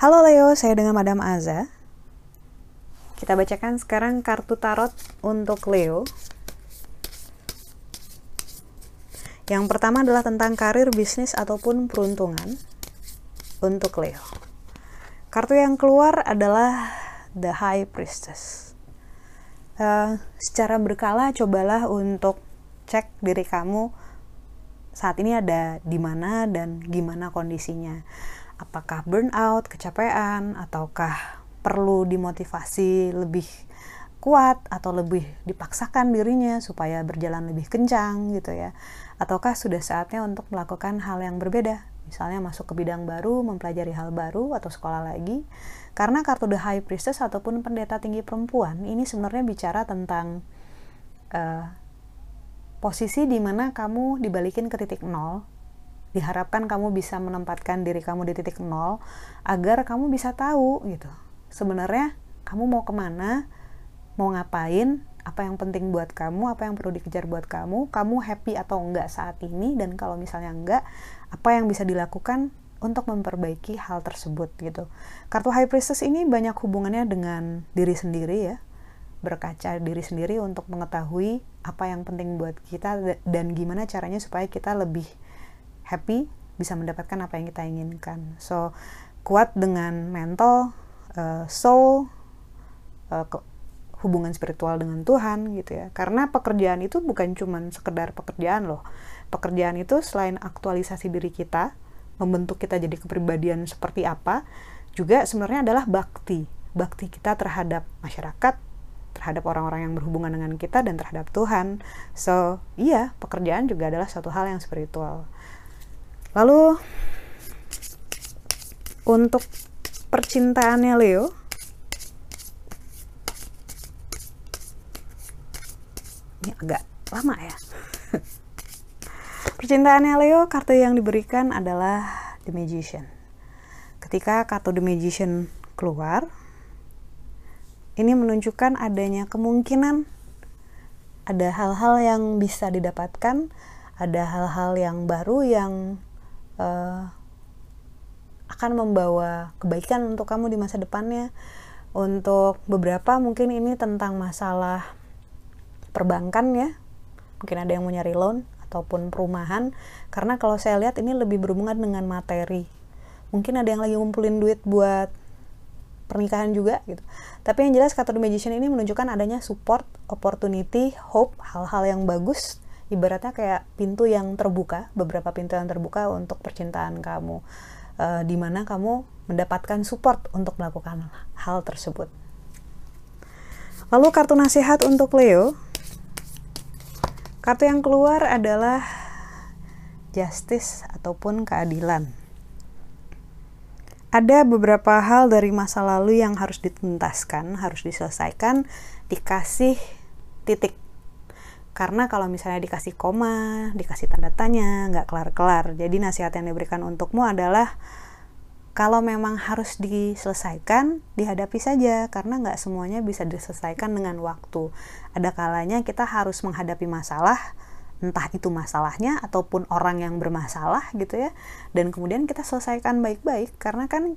Halo Leo, saya dengan Madam Aza. Kita bacakan sekarang kartu tarot untuk Leo. Yang pertama adalah tentang karir, bisnis, ataupun peruntungan untuk Leo. Kartu yang keluar adalah The High Priestess. Uh, secara berkala cobalah untuk cek diri kamu saat ini ada di mana dan gimana kondisinya. Apakah burnout, kecapean, ataukah perlu dimotivasi lebih kuat atau lebih dipaksakan dirinya supaya berjalan lebih kencang gitu ya? Ataukah sudah saatnya untuk melakukan hal yang berbeda misalnya masuk ke bidang baru mempelajari hal baru atau sekolah lagi karena kartu the high priestess ataupun pendeta tinggi perempuan ini sebenarnya bicara tentang uh, posisi di mana kamu dibalikin ke titik nol diharapkan kamu bisa menempatkan diri kamu di titik nol agar kamu bisa tahu gitu sebenarnya kamu mau ke mana mau ngapain apa yang penting buat kamu apa yang perlu dikejar buat kamu kamu happy atau enggak saat ini dan kalau misalnya enggak apa yang bisa dilakukan untuk memperbaiki hal tersebut gitu. Kartu high priestess ini banyak hubungannya dengan diri sendiri ya. Berkaca diri sendiri untuk mengetahui apa yang penting buat kita dan gimana caranya supaya kita lebih happy bisa mendapatkan apa yang kita inginkan. So kuat dengan mental uh, soul uh, hubungan spiritual dengan Tuhan gitu ya. Karena pekerjaan itu bukan cuma sekedar pekerjaan loh. Pekerjaan itu selain aktualisasi diri kita membentuk kita jadi kepribadian seperti apa juga sebenarnya adalah bakti. Bakti kita terhadap masyarakat terhadap orang-orang yang berhubungan dengan kita dan terhadap Tuhan. So iya pekerjaan juga adalah satu hal yang spiritual. Lalu untuk percintaannya Leo ini agak lama ya. Percintaannya Leo, kartu yang diberikan adalah The Magician. Ketika kartu The Magician keluar, ini menunjukkan adanya kemungkinan ada hal-hal yang bisa didapatkan, ada hal-hal yang baru yang uh, akan membawa kebaikan untuk kamu di masa depannya. Untuk beberapa mungkin ini tentang masalah perbankan ya. Mungkin ada yang mau nyari loan ataupun perumahan karena kalau saya lihat ini lebih berhubungan dengan materi. Mungkin ada yang lagi ngumpulin duit buat pernikahan juga gitu. Tapi yang jelas The Magician ini menunjukkan adanya support, opportunity, hope, hal-hal yang bagus ibaratnya kayak pintu yang terbuka beberapa pintu yang terbuka untuk percintaan kamu uh, di mana kamu mendapatkan support untuk melakukan hal tersebut lalu kartu nasihat untuk Leo kartu yang keluar adalah justice ataupun keadilan ada beberapa hal dari masa lalu yang harus dituntaskan, harus diselesaikan, dikasih titik karena kalau misalnya dikasih koma, dikasih tanda tanya, nggak kelar-kelar. Jadi nasihat yang diberikan untukmu adalah kalau memang harus diselesaikan, dihadapi saja karena nggak semuanya bisa diselesaikan dengan waktu. Ada kalanya kita harus menghadapi masalah, entah itu masalahnya ataupun orang yang bermasalah gitu ya, dan kemudian kita selesaikan baik-baik karena kan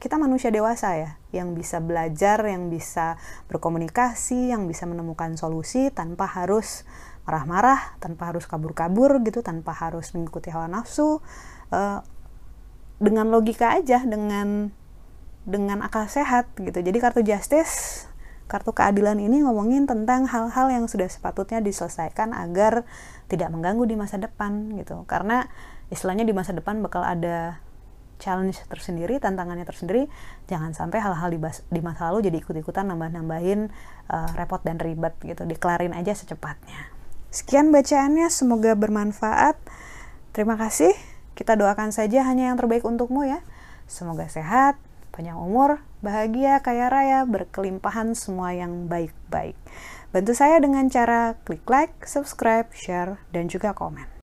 kita manusia dewasa ya yang bisa belajar, yang bisa berkomunikasi, yang bisa menemukan solusi tanpa harus marah-marah, tanpa harus kabur-kabur gitu, tanpa harus mengikuti hawa nafsu, uh, dengan logika aja, dengan dengan akal sehat gitu. Jadi kartu justice, kartu keadilan ini ngomongin tentang hal-hal yang sudah sepatutnya diselesaikan agar tidak mengganggu di masa depan gitu. Karena istilahnya di masa depan bakal ada challenge tersendiri, tantangannya tersendiri. Jangan sampai hal-hal di, di masa lalu jadi ikut-ikutan nambah-nambahin uh, repot dan ribet gitu. Dikelarin aja secepatnya. Sekian bacaannya, semoga bermanfaat. Terima kasih. Kita doakan saja hanya yang terbaik untukmu ya. Semoga sehat, panjang umur, bahagia, kaya raya, berkelimpahan semua yang baik-baik. Bantu saya dengan cara klik like, subscribe, share, dan juga komen.